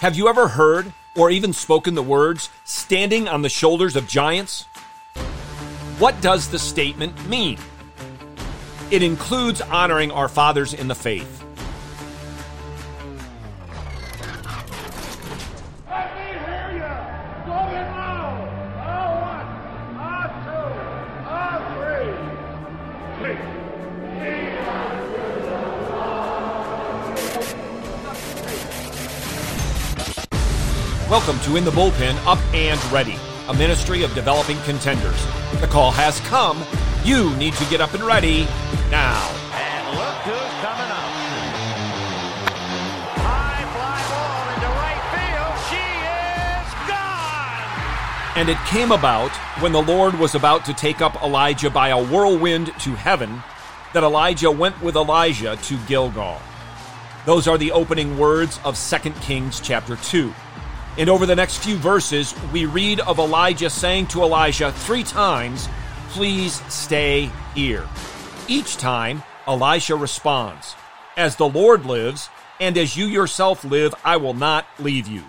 Have you ever heard or even spoken the words, standing on the shoulders of giants? What does the statement mean? It includes honoring our fathers in the faith. Welcome to In the Bullpen Up and Ready, a ministry of developing contenders. The call has come. You need to get up and ready now. And look who's coming up. High fly ball into right field. She is gone. And it came about when the Lord was about to take up Elijah by a whirlwind to heaven that Elijah went with Elisha to Gilgal. Those are the opening words of 2 Kings chapter 2. And over the next few verses, we read of Elijah saying to Elisha three times, Please stay here. Each time, Elisha responds, As the Lord lives, and as you yourself live, I will not leave you.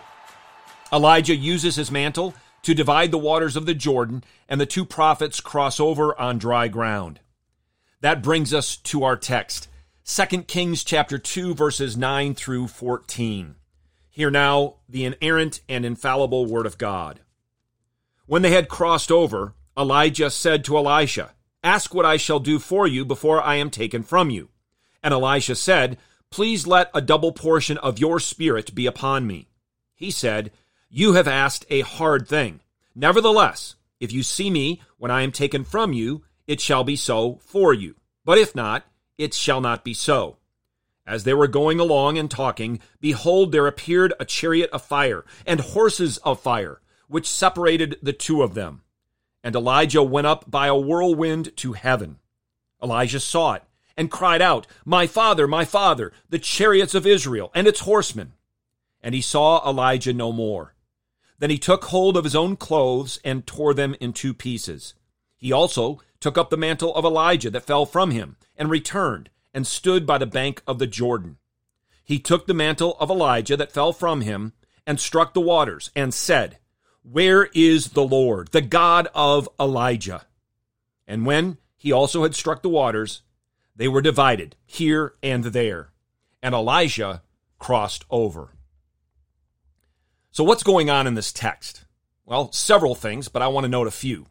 Elijah uses his mantle to divide the waters of the Jordan, and the two prophets cross over on dry ground. That brings us to our text, 2 Kings chapter 2 verses 9 through 14. Hear now the inerrant and infallible word of God. When they had crossed over, Elijah said to Elisha, Ask what I shall do for you before I am taken from you. And Elisha said, Please let a double portion of your spirit be upon me. He said, You have asked a hard thing. Nevertheless, if you see me when I am taken from you, it shall be so for you. But if not, it shall not be so. As they were going along and talking, behold, there appeared a chariot of fire and horses of fire, which separated the two of them. And Elijah went up by a whirlwind to heaven. Elisha saw it and cried out, My father, my father, the chariots of Israel and its horsemen. And he saw Elijah no more. Then he took hold of his own clothes and tore them in two pieces. He also took up the mantle of Elijah that fell from him and returned and stood by the bank of the Jordan. He took the mantle of Elijah that fell from him and struck the waters and said, Where is the Lord, the God of Elijah? And when he also had struck the waters, they were divided here and there, and Elisha crossed over. So, what's going on in this text? Well, several things, but I want to note a few.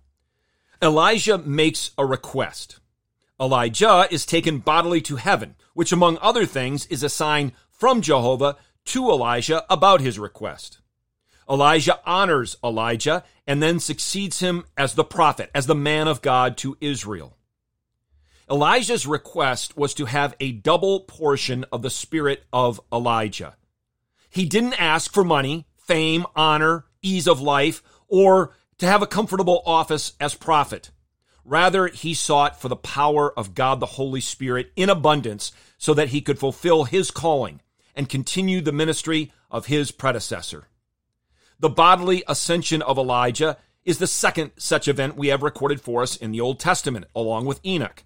Elisha makes a request. Elijah is taken bodily to heaven, which, among other things, is a sign from Jehovah to Elisha about his request. Elisha honors Elijah and then succeeds him as the prophet, as the man of God to Israel. Elisha's request was to have a double portion of the spirit of Elijah. He didn't ask for money, fame, honor, ease of life, or to have a comfortable office as prophet. Rather, he sought for the power of God the Holy Spirit in abundance so that he could fulfill his calling and continue the ministry of his predecessor. The bodily ascension of Elijah is the second such event we have recorded for us in the Old Testament, along with Enoch.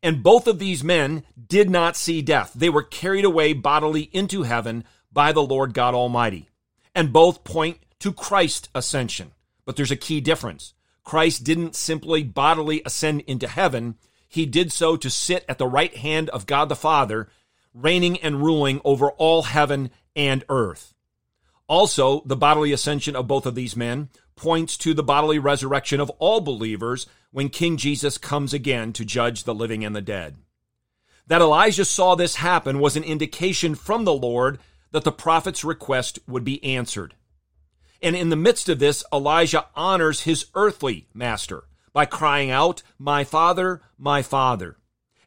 And both of these men did not see death. They were carried away bodily into heaven by the Lord God Almighty. And both point to Christ's ascension. But there's a key difference. Christ didn't simply bodily ascend into heaven, he did so to sit at the right hand of God the Father, reigning and ruling over all heaven and earth. Also, the bodily ascension of both of these men points to the bodily resurrection of all believers when King Jesus comes again to judge the living and the dead. That Elisha saw this happen was an indication from the Lord that the prophet's request would be answered. And in the midst of this, Elisha honors his earthly master by crying out, My Father, my Father.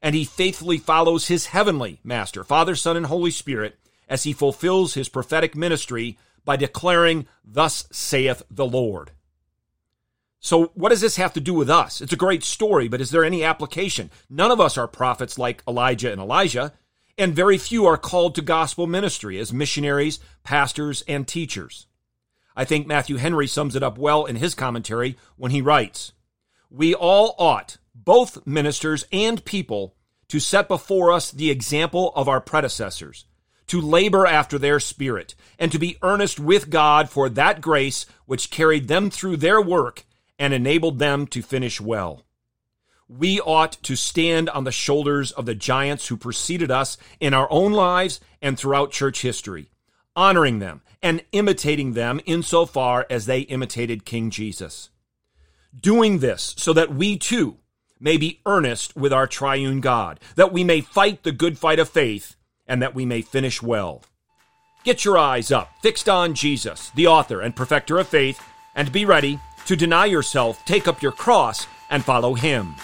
And he faithfully follows his heavenly master, Father, Son, and Holy Spirit, as he fulfills his prophetic ministry by declaring, Thus saith the Lord. So, what does this have to do with us? It's a great story, but is there any application? None of us are prophets like Elijah and Elisha, and very few are called to gospel ministry as missionaries, pastors, and teachers. I think Matthew Henry sums it up well in his commentary when he writes, We all ought, both ministers and people, to set before us the example of our predecessors, to labor after their spirit, and to be earnest with God for that grace which carried them through their work and enabled them to finish well. We ought to stand on the shoulders of the giants who preceded us in our own lives and throughout church history, honoring them and imitating them insofar as they imitated King Jesus. Doing this so that we too may be earnest with our triune God, that we may fight the good fight of faith, and that we may finish well. Get your eyes up, fixed on Jesus, the author and perfecter of faith, and be ready to deny yourself, take up your cross, and follow him.